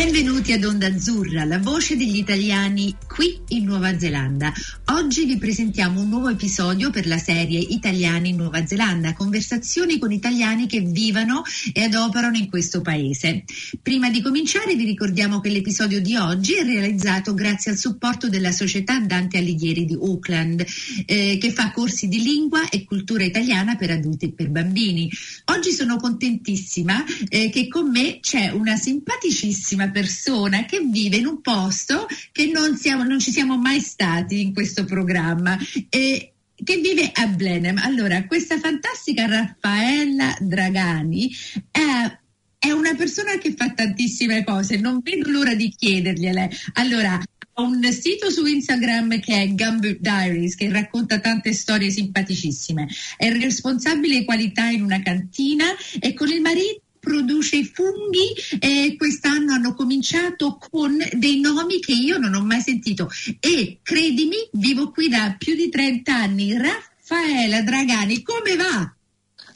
Benvenuti ad Onda Azzurra, la voce degli italiani qui in Nuova Zelanda. Oggi vi presentiamo un nuovo episodio per la serie Italiani in Nuova Zelanda, conversazioni con italiani che vivono e adoperano in questo paese. Prima di cominciare vi ricordiamo che l'episodio di oggi è realizzato grazie al supporto della società Dante Alighieri di Auckland, eh, che fa corsi di lingua e cultura italiana per adulti e per bambini. Oggi sono contentissima eh, che con me c'è una simpaticissima persona che vive in un posto che non, siamo, non ci siamo mai stati in questo programma. E, che vive a Blenheim. Allora, questa fantastica Raffaella Dragani è è una persona che fa tantissime cose, non vedo l'ora di chiedergliele. Allora, ha un sito su Instagram che è Gumboot Diaries che racconta tante storie simpaticissime. È responsabile qualità in una cantina e con il marito produce i funghi e quest'anno hanno cominciato con dei nomi che io non ho mai sentito e credimi vivo qui da più di 30 anni Raffaela Dragani come va?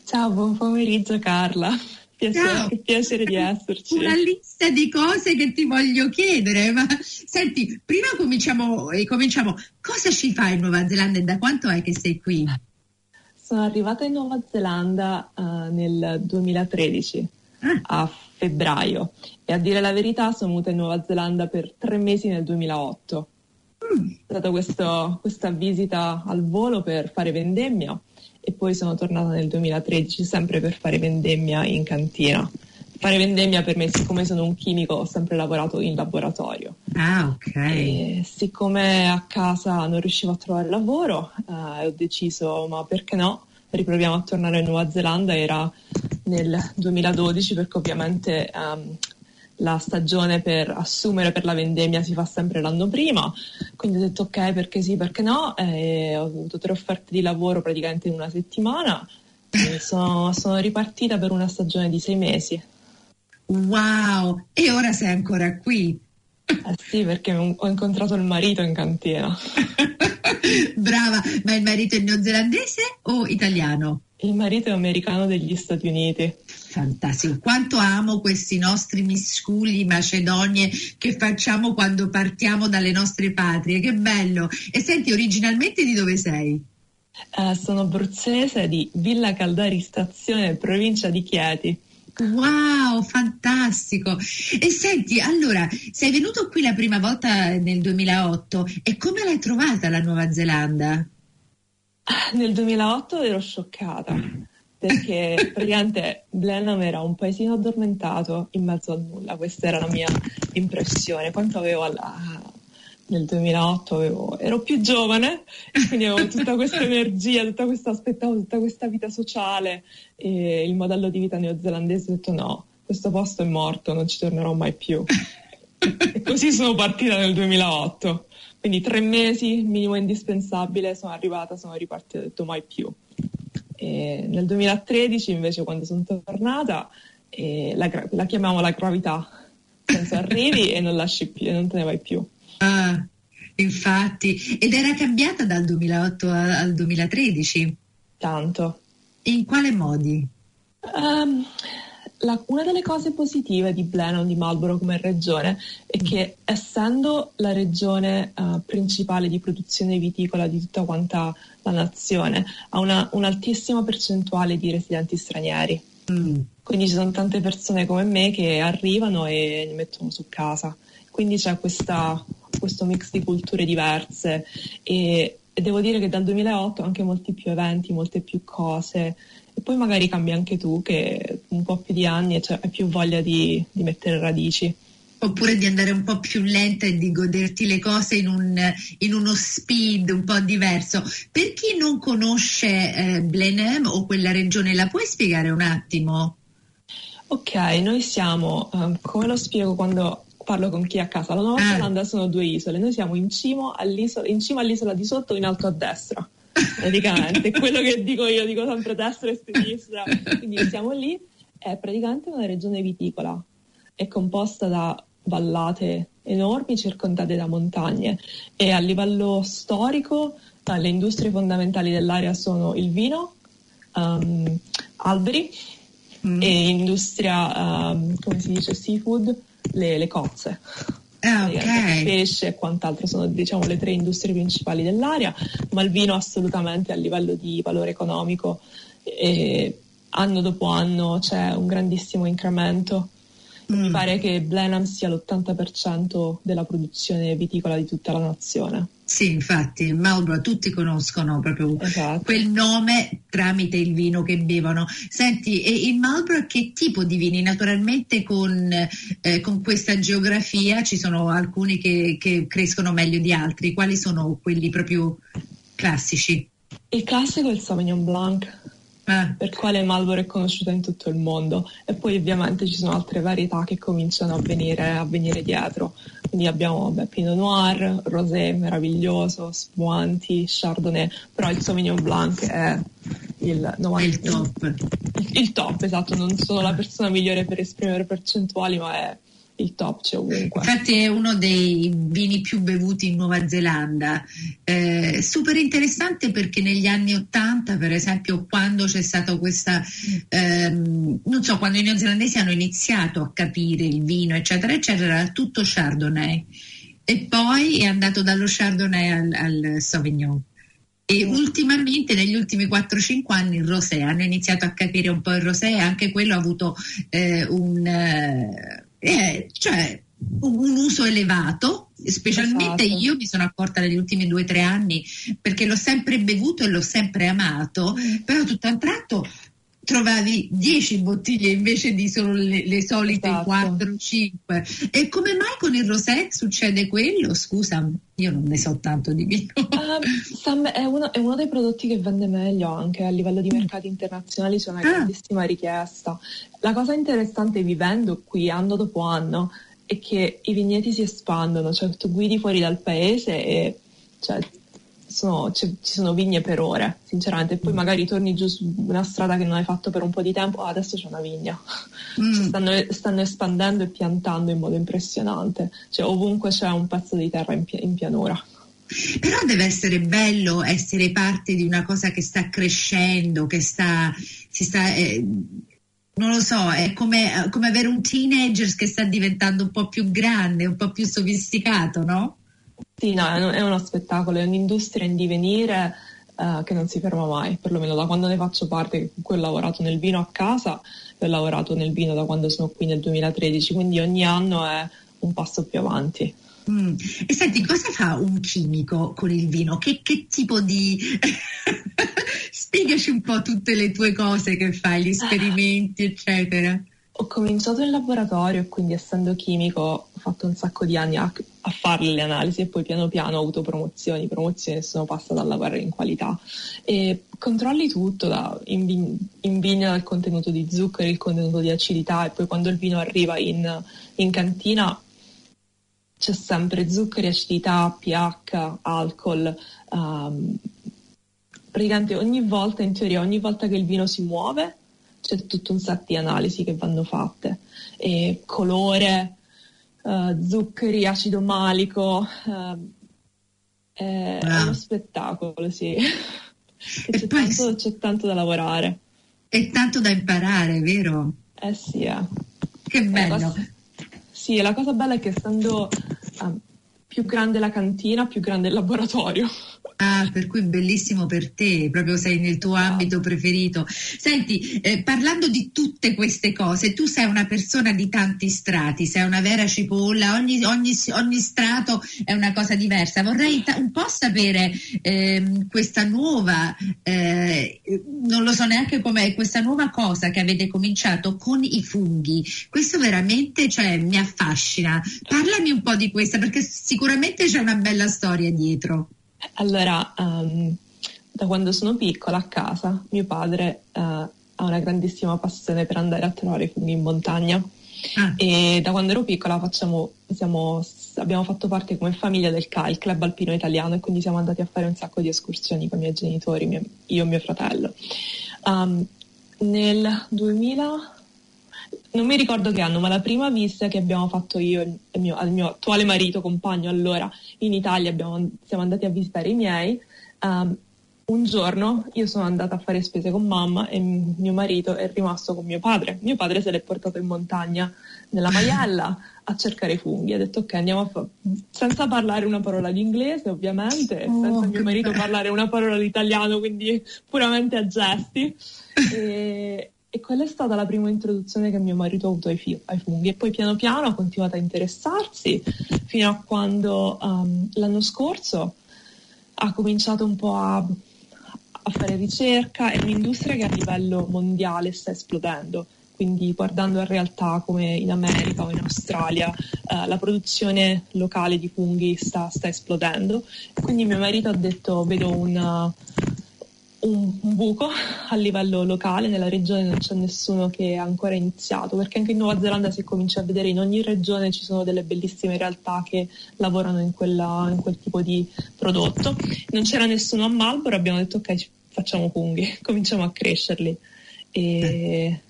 Ciao buon pomeriggio Carla piacere, che piacere di esserci una lista di cose che ti voglio chiedere ma senti prima cominciamo, eh, cominciamo cosa ci fai in Nuova Zelanda e da quanto è che sei qui? Sono arrivata in Nuova Zelanda uh, nel 2013, ah. A febbraio, e a dire la verità sono venuta in Nuova Zelanda per tre mesi nel 2008. Mm. È stata questo, questa visita al volo per fare vendemmia e poi sono tornata nel 2013 sempre per fare vendemmia in cantina fare vendemmia per me, siccome sono un chimico, ho sempre lavorato in laboratorio. Ah, ok. E siccome a casa non riuscivo a trovare lavoro, eh, ho deciso, ma perché no? Riproviamo a tornare in Nuova Zelanda, era nel 2012 perché ovviamente um, la stagione per assumere per la vendemmia si fa sempre l'anno prima, quindi ho detto ok perché sì, perché no, e ho avuto tre offerte di lavoro praticamente in una settimana, sono, sono ripartita per una stagione di sei mesi. Wow, e ora sei ancora qui. Eh sì, perché ho incontrato il marito in cantina. Brava, ma il marito è neozelandese o italiano? Il marito è americano degli Stati Uniti. Fantastico, quanto amo questi nostri misculi, macedonie che facciamo quando partiamo dalle nostre patrie, che bello. E senti, originalmente di dove sei? Eh, sono abruzzese di Villa Caldari Stazione, provincia di Chieti. Wow, fantastico! E senti, allora, sei venuto qui la prima volta nel 2008 e come l'hai trovata la Nuova Zelanda? Nel 2008 ero scioccata perché praticamente Blenheim era un paesino addormentato in mezzo a nulla, questa era la mia impressione. Quanto avevo alla, nel 2008 avevo, ero più giovane e quindi avevo tutta questa energia, tutta questa aspettavo, tutta questa vita sociale e il modello di vita neozelandese ho detto no, questo posto è morto, non ci tornerò mai più. e così sono partita nel 2008. Quindi tre mesi, minimo indispensabile, sono arrivata, sono ripartita, ho detto mai più. E nel 2013 invece quando sono tornata eh, la, la chiamiamo la gravità, senso arrivi e non lasci più, e non te ne vai più. Ah, infatti, ed era cambiata dal 2008 al 2013? Tanto. In quale modi? Um, la, una delle cose positive di Blenheim, di Marlborough come regione, è che essendo la regione uh, principale di produzione viticola di tutta quanta la nazione, ha una, un'altissima percentuale di residenti stranieri. Mm. Quindi ci sono tante persone come me che arrivano e li mettono su casa. Quindi c'è questa, questo mix di culture diverse e, e devo dire che dal 2008 anche molti più eventi, molte più cose e poi magari cambi anche tu che un po' più di anni e cioè, hai più voglia di, di, mettere radici. Oppure di andare un po' più lenta e di goderti le cose in, un, in uno speed un po' diverso. Per chi non conosce eh, Blenheim o quella regione, la puoi spiegare un attimo? Ok, noi siamo, um, come lo spiego quando parlo con chi è a casa. La Nuova ah. Zelanda sono due isole, noi siamo in cima, all'isola, in cima all'isola di sotto, in alto a destra. Praticamente, quello che dico io, dico sempre destra e sinistra, quindi siamo lì. È praticamente una regione viticola, è composta da vallate enormi circondate da montagne e a livello storico eh, le industrie fondamentali dell'area sono il vino, um, alberi mm. e industria, um, come si dice, seafood, le, le cozze. Ah, okay. pesce e quant'altro sono diciamo le tre industrie principali dell'area, ma il vino assolutamente a livello di valore economico e anno dopo anno c'è un grandissimo incremento Mm. Mi pare che Blenheim sia l'80% della produzione viticola di tutta la nazione. Sì, infatti, Marlborough tutti conoscono proprio esatto. quel nome tramite il vino che bevono. Senti, e il Marlborough che tipo di vini? Naturalmente con, eh, con questa geografia ci sono alcuni che, che crescono meglio di altri. Quali sono quelli proprio classici? Il classico è il Sauvignon Blanc eh. per quale Marlboro è conosciuta in tutto il mondo. E poi ovviamente ci sono altre varietà che cominciano a venire, a venire dietro. Quindi abbiamo vabbè, Pinot Noir, Rosé meraviglioso, Spuanti, Chardonnay. Però il Sauvignon Blanc è il, 90, il top. Il, il top esatto. Non sono la persona migliore per esprimere percentuali ma è il top c'è ovunque. Infatti è uno dei vini più bevuti in Nuova Zelanda. Eh, super interessante perché negli anni Ottanta, per esempio, quando c'è stata questa, ehm, non so, quando i neozelandesi hanno iniziato a capire il vino, eccetera, eccetera, era tutto Chardonnay. E poi è andato dallo Chardonnay al, al Sauvignon. E ultimamente, negli ultimi 4-5 anni, il rosé hanno iniziato a capire un po' il rosé e anche quello ha avuto eh, un, eh, eh, cioè un, uso elevato, specialmente esatto. io mi sono accorta negli ultimi due o tre anni perché l'ho sempre bevuto e l'ho sempre amato, mm. però tutto a un tratto trovavi 10 bottiglie invece di solo le, le solite esatto. 4-5. E come mai con il rosé succede quello? Scusa, io non ne so tanto di vino. Uh, è, uno, è, uno, dei prodotti che vende meglio anche a livello di mercati internazionali, c'è una ah. grandissima richiesta. La cosa interessante vivendo qui anno dopo anno è che i vigneti si espandono, cioè tu guidi fuori dal paese e cioè, sono, ci sono vigne per ore, sinceramente, e poi mm. magari torni giù su una strada che non hai fatto per un po' di tempo, oh, adesso c'è una vigna. Mm. Cioè, stanno, stanno, espandendo e piantando in modo impressionante, cioè ovunque c'è un pezzo di terra in, in pianura. Però deve essere bello essere parte di una cosa che sta crescendo, che sta, si sta eh, non lo so, è come, come, avere un teenager che sta diventando un po' più grande, un po' più sofisticato, no? Sì, no, è uno spettacolo, è un'industria in divenire uh, che non si ferma mai, perlomeno da quando ne faccio parte, ho lavorato nel vino a casa e ho lavorato nel vino da quando sono qui nel 2013, quindi ogni anno è un passo più avanti. Mm. E senti, cosa fa un chimico con il vino? Che, che tipo di... Spiegaci un po' tutte le tue cose che fai, gli esperimenti, eccetera. Ho cominciato in laboratorio, quindi essendo chimico ho fatto un sacco di anni a, a fare le analisi e poi piano piano ho avuto promozioni, promozioni e sono passata a lavorare in qualità. E controlli tutto, da, in, in vigna dal contenuto di zucchero, il contenuto di acidità e poi quando il vino arriva in, in cantina c'è sempre zuccheri, acidità, pH, alcol. Um, praticamente ogni volta, in teoria, ogni volta che il vino si muove c'è tutto un set di analisi che vanno fatte. E colore, uh, zuccheri, acido malico, è, ah. uno spettacolo, sì. C'è tanto, c'è, tanto, da lavorare. E tanto da imparare, vero? Eh sì, eh. Che bello. La cosa, sì, la cosa bella è che essendo uh, più grande la cantina, più grande il laboratorio. Ah, per cui bellissimo per te, proprio sei nel tuo ambito preferito. Senti, eh, parlando di tutte queste cose, tu sei una persona di tanti strati, sei una vera cipolla, ogni, ogni, ogni strato è una cosa diversa. Vorrei ta- un po' sapere eh, questa nuova, eh, non lo so neanche com'è, questa nuova cosa che avete cominciato con i funghi. Questo veramente cioè, mi affascina. Parlami un po' di questa, perché sicuramente c'è una bella storia dietro. Allora, um, da quando sono piccola a casa, mio padre uh, ha una grandissima passione per andare a trovare i funghi in montagna. Ah. E da quando ero piccola facciamo, siamo, abbiamo fatto parte come famiglia del CA, il Club Alpino Italiano, e quindi siamo andati a fare un sacco di escursioni con i miei genitori, mio, io e mio fratello. Um, nel 2000 non mi ricordo che anno, ma la prima visita che abbiamo fatto io e mio, al mio attuale marito, compagno allora, in Italia abbiamo, siamo andati a visitare i miei. Um, un giorno io sono andata a fare spese con mamma e mio marito è rimasto con mio padre. Mio padre se l'è portato in montagna nella maiella a cercare funghi. Ha detto ok, andiamo a fare, senza parlare una parola di inglese ovviamente, oh, senza mio marito bello. parlare una parola di italiano, quindi puramente a gesti. e, e quella è stata la prima introduzione che mio marito ha avuto ai, fi- ai funghi. E poi piano piano ha continuato a interessarsi fino a quando um, l'anno scorso ha cominciato un po' a, a fare ricerca, è un'industria che a livello mondiale sta esplodendo. Quindi guardando in realtà come in America o in Australia eh, la produzione locale di funghi sta, sta, esplodendo. Quindi mio marito ha detto vedo una, un, un, buco a livello locale, nella regione non c'è nessuno che ha ancora iniziato, perché anche in Nuova Zelanda si comincia a vedere in ogni regione ci sono delle bellissime realtà che lavorano in, quella, in quel tipo di prodotto. Non c'era nessuno a Marlboro, abbiamo detto ok, facciamo funghi, cominciamo a crescerli. E,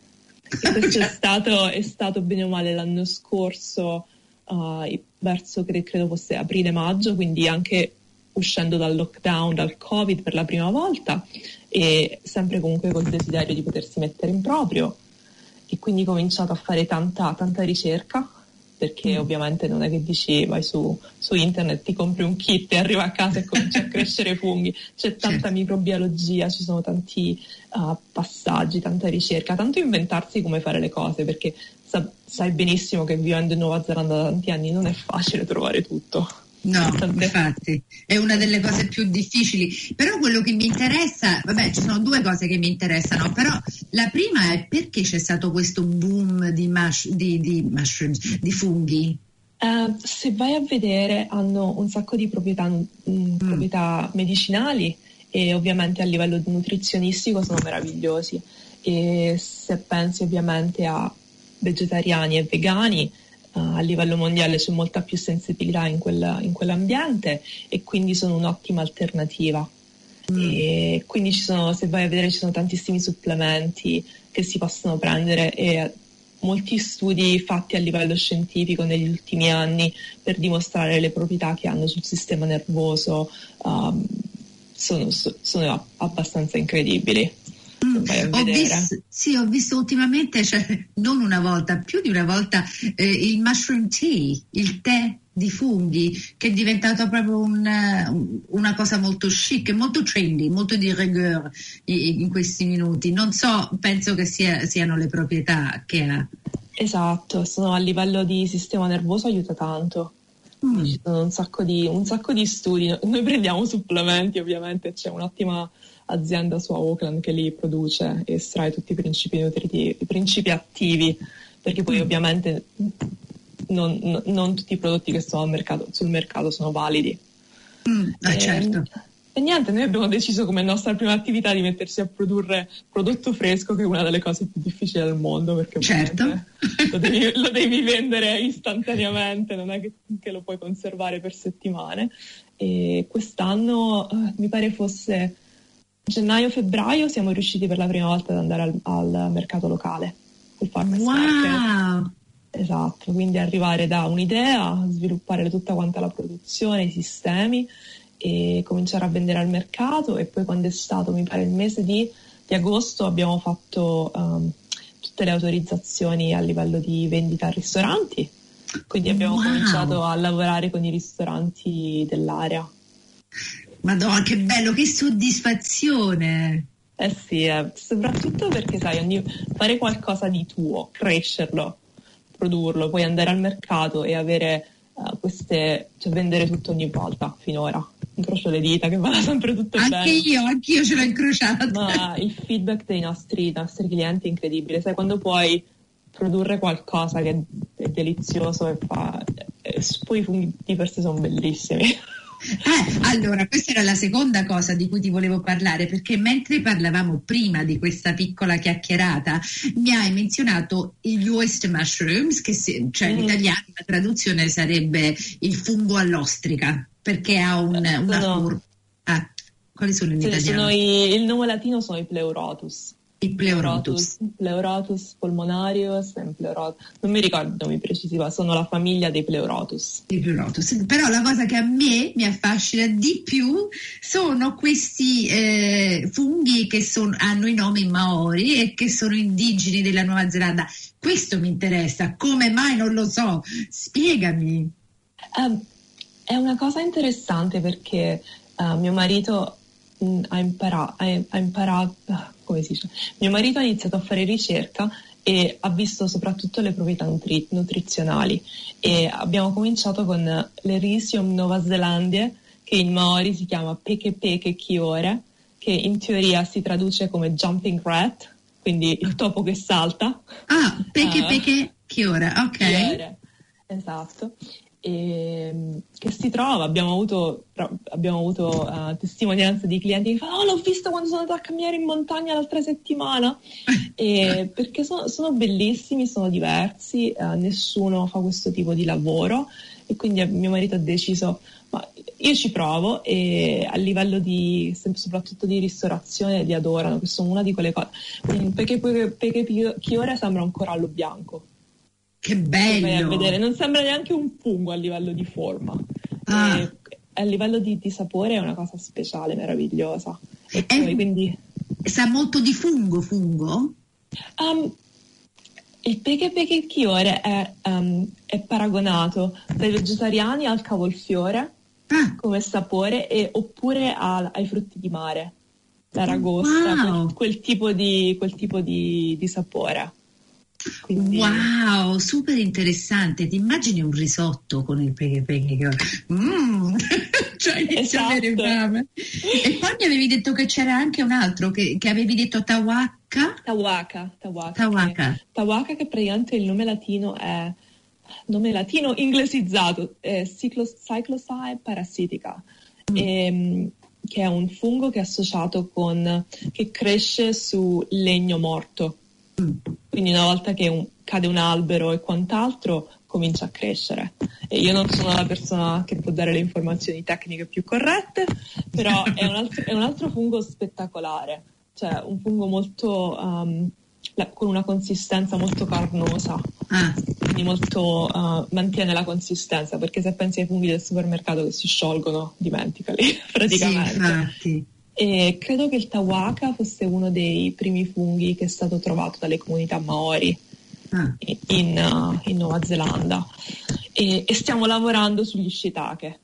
e questo è stato, è stato, bene o male l'anno scorso, uh, verso credo fosse aprile-maggio, quindi anche uscendo dal lockdown, dal covid per la prima volta e sempre comunque col desiderio di potersi mettere in proprio e quindi ho cominciato a fare tanta, tanta ricerca perché mm. ovviamente non è che dici vai su, su, internet, ti compri un kit e arriva a casa e cominci a crescere funghi, c'è tanta microbiologia, ci sono tanti uh, passaggi, tanta ricerca, tanto inventarsi come fare le cose perché sa, sai benissimo che vivendo in Nuova Zelanda da tanti anni non è facile trovare tutto. No, infatti, è una delle cose più difficili. Però quello che mi interessa, vabbè, ci sono due cose che mi interessano, però la prima è perché c'è stato questo boom di, mush, di, di mushrooms, di funghi? Uh, se vai a vedere hanno un sacco di proprietà, mh, mm, mm. proprietà medicinali e ovviamente a livello nutrizionistico sono meravigliosi. E se pensi ovviamente a vegetariani e vegani, a livello mondiale c'è molta più sensibilità in, quella, in quell'ambiente e quindi sono un'ottima alternativa. Mm. E quindi ci sono, se vai a vedere ci sono tantissimi supplementi che si possono prendere e molti studi fatti a livello scientifico negli ultimi anni per dimostrare le proprietà che hanno sul sistema nervoso um, sono, sono abbastanza incredibili. Mm, ho visto, sì, ho visto ultimamente, cioè, non una volta, più di una volta, eh, il mushroom tea, il tè di funghi, che è diventato proprio un, una cosa molto chic, molto trendy, molto di rigueur in, in questi minuti. Non so, penso che sia, siano le proprietà che ha. Esatto, sono a livello di sistema nervoso aiuta tanto. Mm. Ci sono un sacco, di, un sacco di studi. Noi prendiamo supplementi, ovviamente, c'è un'ottima azienda su Auckland che li produce e estrae tutti i principi nutritivi, i principi attivi, perché poi mm. ovviamente non, non, tutti i prodotti che sono mercato, sul mercato sono validi. Mm, ah, e, certo. E niente, noi abbiamo deciso come nostra prima attività di mettersi a produrre prodotto fresco, che è una delle cose più difficili del mondo, perché certo. lo, devi, lo, devi, vendere istantaneamente, non è che, che lo puoi conservare per settimane. E quest'anno uh, mi pare fosse gennaio-febbraio siamo riusciti per la prima volta ad andare al, al mercato locale, il Farmers wow. Market. Esatto, quindi arrivare da un'idea, sviluppare tutta quanta la produzione, i sistemi e cominciare a vendere al mercato e poi quando è stato, mi pare, il mese di, di agosto abbiamo fatto um, tutte le autorizzazioni a livello di vendita a ristoranti, quindi abbiamo wow. cominciato a lavorare con i ristoranti dell'area. Madonna, che bello, che soddisfazione! Eh sì, eh, soprattutto perché sai, ogni, fare qualcosa di tuo, crescerlo, produrlo, poi andare al mercato e avere uh, queste, cioè vendere tutto ogni volta finora. Incrocio le dita che vada sempre tutto anche bene. Anche io, anche io ce l'ho incrociata. Ma il feedback dei nostri, nostri clienti è incredibile, sai, quando puoi produrre qualcosa che è delizioso e fa... E poi i funghi di per sé sono bellissimi. Eh, allora, questa era la seconda cosa di cui ti volevo parlare, perché mentre parlavamo prima di questa piccola chiacchierata, mi hai menzionato gli oyster mushrooms, che si, cioè mm. in italiano la traduzione sarebbe il fungo all'ostrica, perché ha un, una no. forma. Ah, quali sono in Sì, italiano? sono i- il nome latino sono i pleurotus. Il pleurotus. Pleurotus pulmonarius e pleurotus. Non mi ricordo i nomi precisi, ma sono la famiglia dei pleurotus. Il pleurotus. Però la cosa che a me mi affascina di più sono questi eh, funghi che son- hanno i nomi maori e che sono indigeni della Nuova Zelanda. Questo mi interessa, come mai non lo so? Spiegami. Eh, è una cosa interessante perché eh, mio marito mh, ha, impara- ha- ha imparato, come si dice? Mio marito ha iniziato a fare ricerca e ha visto soprattutto le proprietà nutri- nutrizionali e abbiamo cominciato con l'Erisium Nova Zelandie che in Maori si chiama Peke Peke Kiore che in teoria si traduce come Jumping Rat, quindi il topo che salta. Ah, perché, Ah. perché, che ora? Ok. Chiare. Esatto. E, che si trova, abbiamo avuto, abbiamo avuto eh, testimonianze di clienti che fanno: Oh, l'ho visto quando sono andata a camminare in montagna l'altra settimana. E perché sono, sono bellissimi, sono diversi, eh, nessuno fa questo tipo di lavoro. E quindi eh, mio marito ha deciso: Ma io ci provo e a livello di soprattutto di ristorazione li adorano, che sono una di quelle cose. Perché, perché Chiora sembra un corallo bianco. Che bello. vedere, non sembra neanche un fungo a livello di forma. Ah. E a livello di, di sapore è una cosa speciale, meravigliosa. E Eh. poi, quindi, Sa molto di fungo, fungo? um, il peche peche chiore è, um, è paragonato dai vegetariani al cavolfiore Ah, come sapore e, oppure al- ai frutti di mare, l'aragosta, Wow. quel, quel tipo, di, quel tipo di, di sapore. Quindi- wow, super interessante. Ti immagini un risotto con il peghe peghe? che- Mm. cioè Esatto. E poi mi avevi detto che c'era anche un altro che, che avevi detto Tawaka. Tawaka, Tawaka, Tawaka. Che, Tawaka che praticamente il nome latino è nome latino inglesizzato, è Cyclos- Cyclosae parasitica, ehm, che è un fungo che è associato con che cresce su legno morto. Quindi una volta che un- cade un albero e quant'altro comincia a crescere. E io non sono la persona che può dare le informazioni tecniche più corrette, però è un altro, è un altro fungo spettacolare, cioè un fungo molto um, la- con una consistenza molto carnosa, Ah, quindi molto uh, mantiene la consistenza, perché se pensi ai funghi del supermercato che si sciolgono, dimenticali sì, praticamente. infatti. E credo che il Tawaka fosse uno dei primi funghi che è stato trovato dalle comunità Maori Ah. in, uh, in Nuova Zelanda e, e stiamo lavorando sugli shiitake.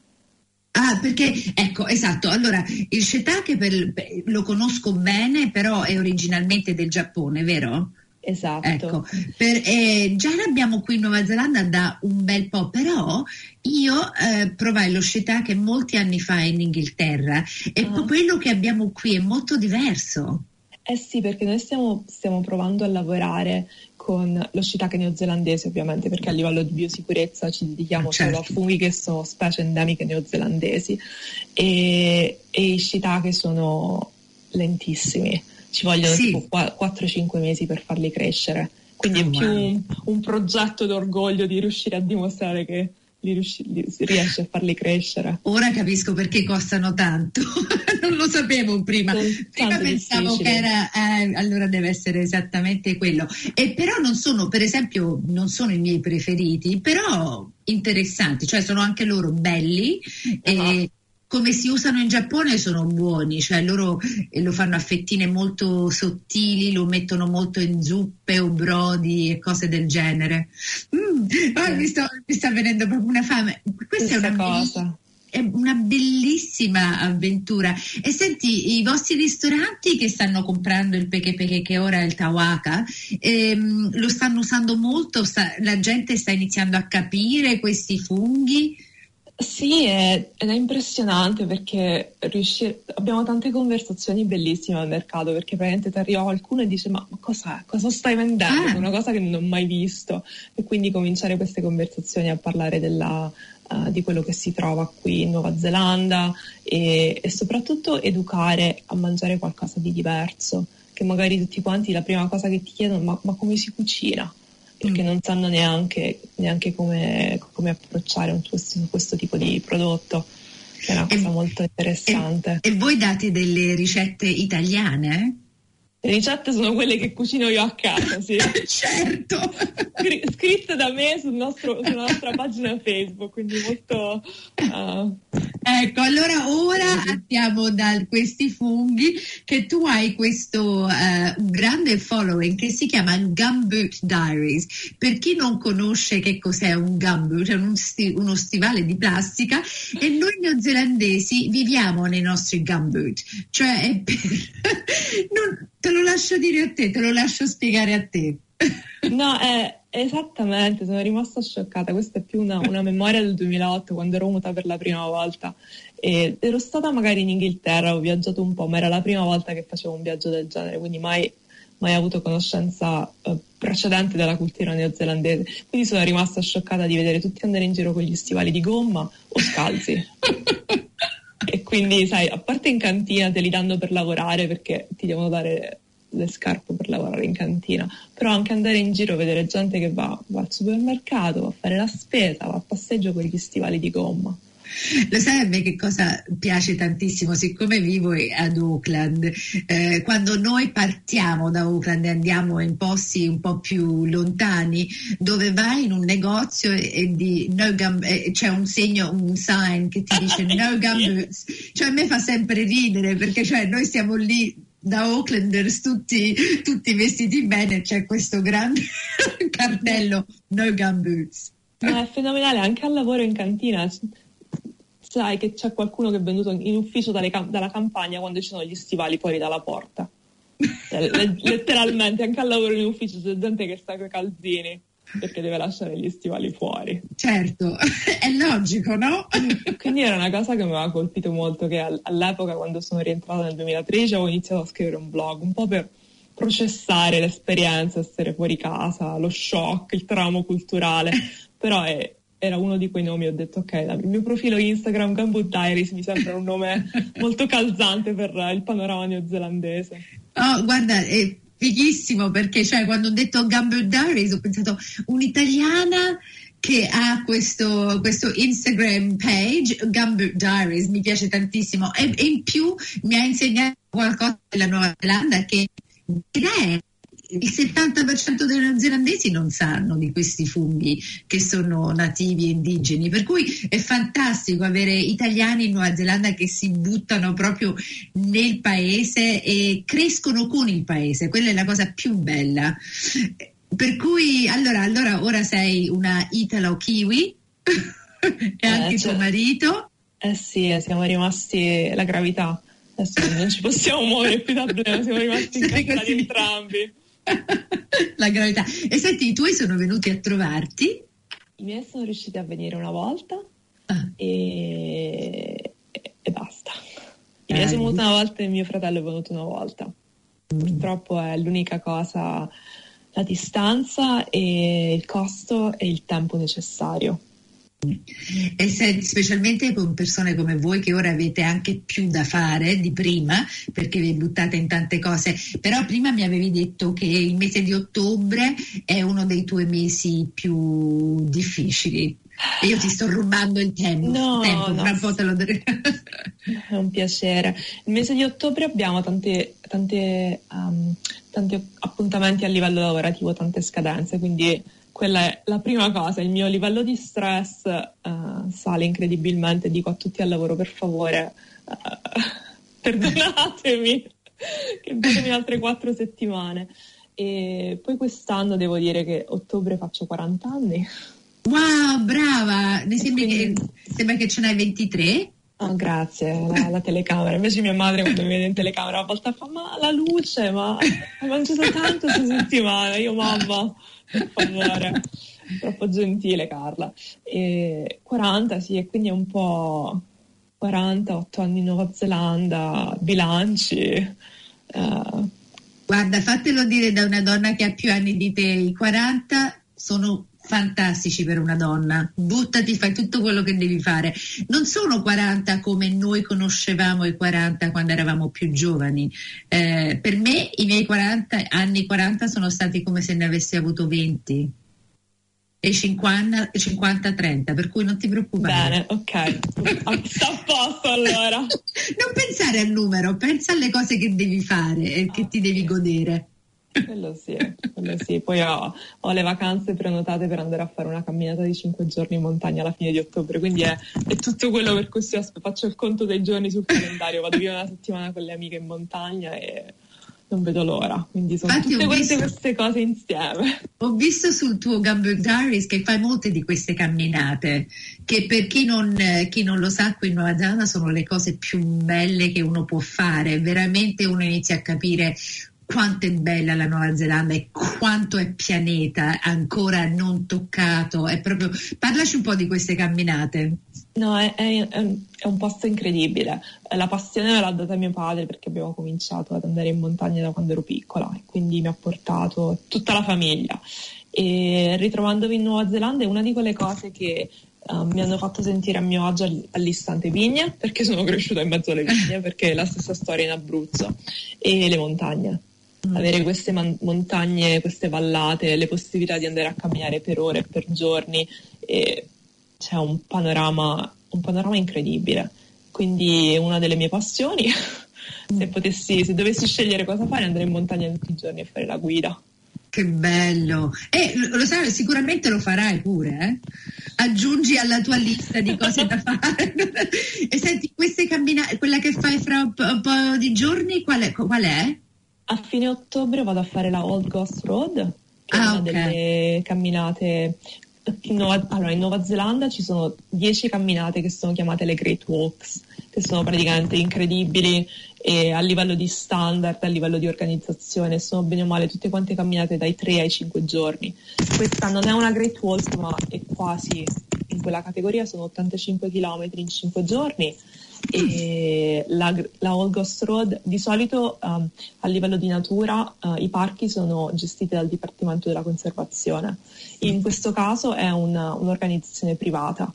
Ah, perché ecco, esatto. Allora, il shiitake per- per- lo conosco bene, però è originalmente del Giappone, vero? Esatto. Ecco, per- eh, già l'abbiamo qui in Nuova Zelanda da un bel po', però io eh, provai lo shiitake molti anni fa in Inghilterra e Ah. quello che abbiamo qui è molto diverso. Eh sì, perché noi stiamo, stiamo provando a lavorare con lo shiitake neozelandese ovviamente, perché a livello di biosicurezza ci dedichiamo certo. solo a funghi che sono specie endemiche neozelandesi e, e i shiitake sono lentissimi, ci vogliono Sì. tipo qua- 4-5 mesi per farli crescere, quindi Oh, è più un, un progetto d'orgoglio di riuscire a dimostrare che li riusci- li- si riesce a farli crescere. Ora capisco perché costano tanto, non lo sapevo prima. Prima pensavo difficili. che era, eh, allora deve essere esattamente quello. E però non sono, per esempio, non sono i miei preferiti, però interessanti, cioè sono anche loro belli Ah. e come si usano in Giappone sono buoni, cioè loro eh, lo fanno a fettine molto sottili, lo mettono molto in zuppe o brodi e cose del genere. Mm, ah, mi, sto- mi sta venendo proprio una fame. Questa è Stessa una cosa. è una bellissima avventura. E senti, i vostri ristoranti che stanno comprando il peche peche che ora è il Tawaka, ehm, lo stanno usando molto? Sta- la gente sta iniziando a capire questi funghi? Sì, è- ed è impressionante perché riuscire- abbiamo tante conversazioni bellissime al mercato perché praticamente ti arriva qualcuno e dice ma, ma cos'è? Cosa stai vendendo? Ah. Una cosa che non ho mai visto e quindi cominciare queste conversazioni a parlare della, uh, di quello che si trova qui in Nuova Zelanda e, e, soprattutto educare a mangiare qualcosa di diverso, che magari tutti quanti la prima cosa che ti chiedono ma, ma come si cucina? Perché mm. non sanno neanche, neanche come, come, approcciare un, questo, questo tipo di prodotto è una cosa e, molto interessante. E, e, voi date delle ricette italiane? Le ricette sono quelle che cucino io a casa, sì. certo! Scritte da me sul nostro, sulla nostra pagina Facebook, quindi molto... Uh... Ecco, allora ora abbiamo da questi funghi che tu hai questo uh, grande following che si chiama Gumboot Diaries. Per chi non conosce che cos'è un gumboot, è uno, sti- uno stivale di plastica e noi neozelandesi viviamo nei nostri gumboot, cioè per... non Te lo lascio dire a te, te lo lascio spiegare a te. No, è esattamente, sono rimasta scioccata. Questa è più una, una memoria del 2008 quando ero muta per la prima volta. E ero stata magari in Inghilterra, ho viaggiato un po', ma era la prima volta che facevo un viaggio del genere, quindi mai, mai avuto conoscenza eh, precedente della cultura neozelandese. Quindi sono rimasta scioccata di vedere tutti andare in giro con gli stivali di gomma o scalzi. e quindi, sai, a parte in cantina te li danno per lavorare perché ti devono dare le scarpe per lavorare in cantina, però anche andare in giro, vedere gente che va, va al supermercato, va a fare la spesa, va a passeggio con gli stivali di gomma. Lo sai a me che cosa piace tantissimo, siccome vivo ad Auckland, eh, quando noi partiamo da Auckland e andiamo in posti un po' più lontani, dove vai in un negozio e, e di no gum, eh, c'è un segno, un sign che ti dice no gum boots, cioè a me fa sempre ridere perché cioè, noi siamo lì da Aucklanders tutti, tutti vestiti bene, c'è questo grande cartello no gum boots. Ma è fenomenale, anche al lavoro in cantina sai che c'è qualcuno che è venuto in ufficio cam- dalla campagna quando ci sono gli stivali fuori dalla porta. Cioè, letteralmente, anche al lavoro in ufficio c'è gente che sta con i calzini perché deve lasciare gli stivali fuori. Certo, è logico, no? Quindi era una cosa che mi aveva colpito molto, che all'epoca quando sono rientrata nel 2013 avevo iniziato a scrivere un blog, un po' per processare l'esperienza, essere fuori casa, lo shock, il tramo culturale, però è, era uno di quei nomi, ho detto ok, il mio profilo Instagram Gambut Diaries mi sembra un nome molto calzante per il panorama neozelandese. Oh, guarda, è fighissimo perché cioè, quando ho detto Gambut Diaries ho pensato un'italiana che ha questo, questo, Instagram page, Gambut Diaries, mi piace tantissimo. E, e in più mi ha insegnato qualcosa della Nuova Zelanda che direi il 70% dei neozelandesi non sanno di questi funghi che sono nativi e indigeni, per cui è fantastico avere italiani in Nuova Zelanda che si buttano proprio nel paese e crescono con il paese, quella è la cosa più bella. Per cui allora, allora ora sei una italo-kiwi e eh, anche cioè, tuo marito. Eh sì, siamo rimasti la gravità. Adesso non ci possiamo muovere più da Dublino, siamo rimasti incastrati entrambi. La gravità. E senti, i tuoi sono venuti a trovarti? I miei sono riusciti a venire una volta ah. e... e, basta. I miei sono venuti una volta e mio fratello è venuto una volta. Mm. Purtroppo è l'unica cosa, la distanza e il costo e il tempo necessario. E se, specialmente con persone come voi che ora avete anche più da fare di prima perché vi buttate in tante cose, però prima mi avevi detto che il mese di ottobre è uno dei tuoi mesi più difficili. E io ti sto rubando il tempo, no, tempo no, un po' te lo darei. È un piacere. Il mese di ottobre abbiamo tante, tante, um, tanti appuntamenti a livello lavorativo, tante scadenze, quindi quella è la prima cosa, il mio livello di stress uh, sale incredibilmente, dico a tutti al lavoro per favore, uh, perdonatemi, che datemi altre quattro settimane. E poi quest'anno devo dire che ottobre faccio 40 anni. Wow, brava! Mi sembra, quindi... che, sembra che ce n'hai 23. Oh, grazie, la, la, telecamera. Invece mia madre quando mi vede in telecamera a volte fa ma la luce, ma ho mangiato tanto questa settimana. Io mamma, favore. Troppo gentile Carla. E 40 sì, e quindi è un po' 48 anni in Nuova Zelanda, bilanci. Uh... Guarda, fatelo dire da una donna che ha più anni di te, i 40 sono fantastici per una donna. Buttati, fai tutto quello che devi fare. Non sono 40 come noi conoscevamo i 40 quando eravamo più giovani. Eh, per me i miei 40, anni 40 sono stati come se ne avessi avuto 20 e 50-30, per cui non ti preoccupare. Bene, ok, sta a posto allora. non pensare al numero, pensa alle cose che devi fare e che ti devi godere. Quello sì, quello sì. Poi ho, ho, le vacanze prenotate per andare a fare una camminata di 5 giorni in montagna alla fine di ottobre, quindi è, è tutto quello per cui faccio il conto dei giorni sul calendario, vado via una settimana con le amiche in montagna e non vedo l'ora. Quindi sono Infatti tutte visto, queste cose insieme. Ho visto sul tuo Gambler Diaries che fai molte di queste camminate, che per chi non, chi non, lo sa qui in Nuova Zelanda sono le cose più belle che uno può fare. Veramente uno inizia a capire quanto è bella la Nuova Zelanda e quanto è pianeta ancora non toccato. È proprio... Parlaci un po' di queste camminate. No, è, è, è un posto incredibile. La passione l'ha data mio padre perché abbiamo cominciato ad andare in montagna da quando ero piccola e quindi mi ha portato tutta la famiglia. E ritrovandomi in Nuova Zelanda è una di quelle cose che Uh, mi hanno fatto sentire a mio agio all'istante vigne perché sono cresciuta in mezzo alle vigne perché è la stessa storia in Abruzzo e le montagne. Avere queste man- montagne, queste vallate, le possibilità di andare a camminare per ore, per giorni, e c'è un panorama, un panorama incredibile. Quindi è una delle mie passioni. se, potessi, se dovessi scegliere cosa fare, andrei in montagna tutti i giorni a fare la guida. Che bello! E lo sai, sicuramente lo farai pure, eh? Aggiungi alla tua lista di cose da fare. e senti, queste camminate, quella che fai fra un po', un po di giorni, qual è? Qual è? A fine ottobre vado a fare la Old Ghost Road, che ah, è una okay. delle camminate. In Nuova, allora, in Nuova Zelanda ci sono 10 camminate che sono chiamate le Great Walks, che sono praticamente incredibili e a livello di standard, a livello di organizzazione, sono bene o male tutte quante camminate dai 3 ai 5 giorni. Questa non è una Great Walk, ma è quasi in quella categoria, sono 85 km in 5 giorni e la, la Old Ghost Road di solito um, a livello di natura uh, i parchi sono gestiti dal Dipartimento della Conservazione. In questo caso è una, un'organizzazione privata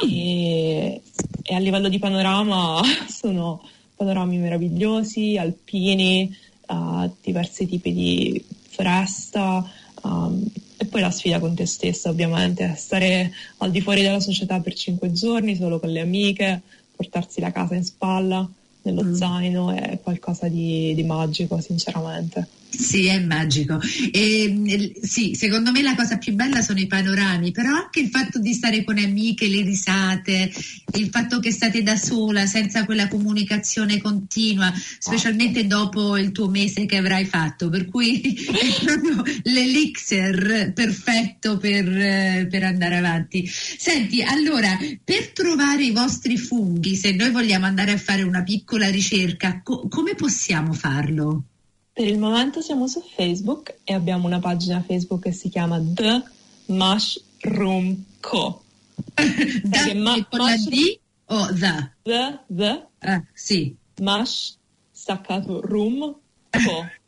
e, e, a livello di panorama sono panorami meravigliosi, alpini, uh, diversi tipi di foresta. Um, e poi la sfida con te stessa, ovviamente, stare al di fuori della società per cinque giorni solo con le amiche, portarsi la casa in spalla, nello mm. zaino, è qualcosa di, di magico, sinceramente. Sì, è magico. E, sì, secondo me la cosa più bella sono i panorami, però anche il fatto di stare con amiche, le risate, il fatto che state da sola, senza quella comunicazione continua, specialmente dopo il tuo mese che avrai fatto. Per cui è proprio l'elixir perfetto per, per andare avanti. Senti, allora, per trovare i vostri funghi, se noi vogliamo andare a fare una piccola ricerca, co- come possiamo farlo? Per il momento siamo su Facebook e abbiamo una pagina Facebook che si chiama The Mushroom Co. da, ma- la D o the? The, the. Ah, sì. Mush staccato room.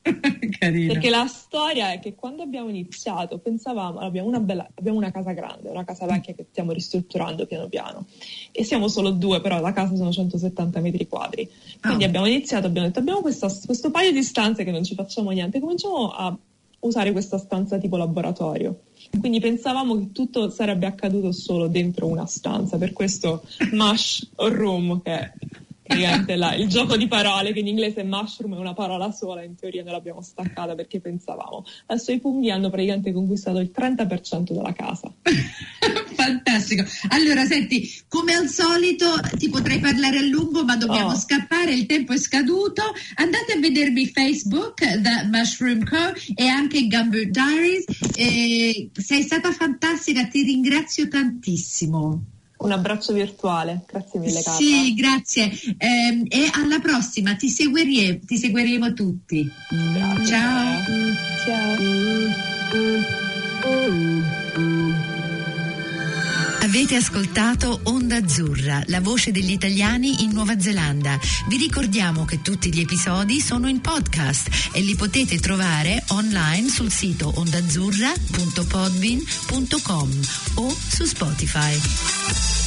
Perché la storia è che quando abbiamo iniziato pensavamo, abbiamo una, bella, abbiamo una casa grande, una casa vecchia che stiamo ristrutturando piano piano e siamo solo due, però la casa sono 170 metri quadri. Quindi oh. abbiamo iniziato, abbiamo detto abbiamo questa, questo paio di stanze che non ci facciamo niente, cominciamo a usare questa stanza tipo laboratorio. Quindi pensavamo che tutto sarebbe accaduto solo dentro una stanza, per questo Mush Room, che praticamente la, il gioco di parole che in inglese mushroom è una parola sola, in teoria noi l'abbiamo staccata perché pensavamo. Adesso i funghi hanno praticamente conquistato il 30% della casa. Fantastico. Allora, senti, come al solito ti potrei parlare a lungo, ma dobbiamo oh. scappare, il tempo è scaduto. Andate a vedermi Facebook, The Mushroom Co. e anche Gumber Diaries. E sei stata fantastica, ti ringrazio tantissimo un abbraccio virtuale. Grazie mille, Carla. Sì, grazie. Eh, e alla prossima, ti, seguire, ti seguiremo tutti. Grazie. Ciao. Ciao. Avete ascoltato Onda Azzurra, la voce degli italiani in Nuova Zelanda. Vi ricordiamo che tutti gli episodi sono in podcast e li potete trovare online sul sito ondazzurra.podbean.com o su Spotify.